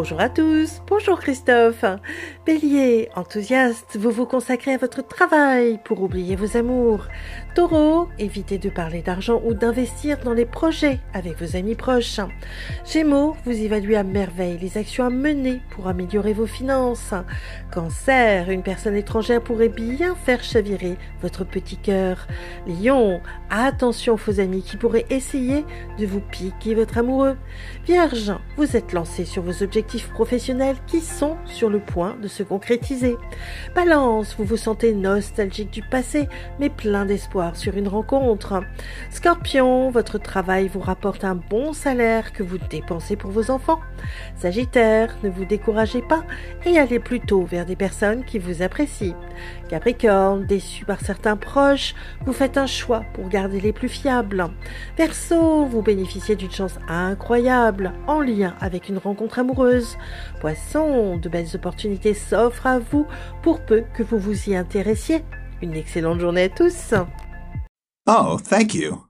Bonjour à tous, bonjour Christophe. Bélier, enthousiaste, vous vous consacrez à votre travail pour oublier vos amours. Taureau, évitez de parler d'argent ou d'investir dans les projets avec vos amis proches. Gémeaux, vous évaluez à merveille les actions à mener pour améliorer vos finances. Cancer, une personne étrangère pourrait bien faire chavirer votre petit cœur. Lion, attention aux faux amis qui pourraient essayer de vous piquer votre amoureux. Vierge, vous êtes lancé sur vos objectifs professionnels qui sont sur le point de se concrétiser. Balance, vous vous sentez nostalgique du passé, mais plein d'espoir sur une rencontre. Scorpion, votre travail vous rapporte un bon salaire que vous dépensez pour vos enfants. Sagittaire, ne vous découragez pas et allez plutôt vers des personnes qui vous apprécient. Capricorne, déçu par certains proches, vous faites un choix pour garder les plus fiables. Verseau, vous bénéficiez d'une chance incroyable en lien avec une rencontre amoureuse. Poisson, de belles opportunités s'offrent à vous pour peu que vous vous y intéressiez. Une excellente journée à tous. Oh, thank you.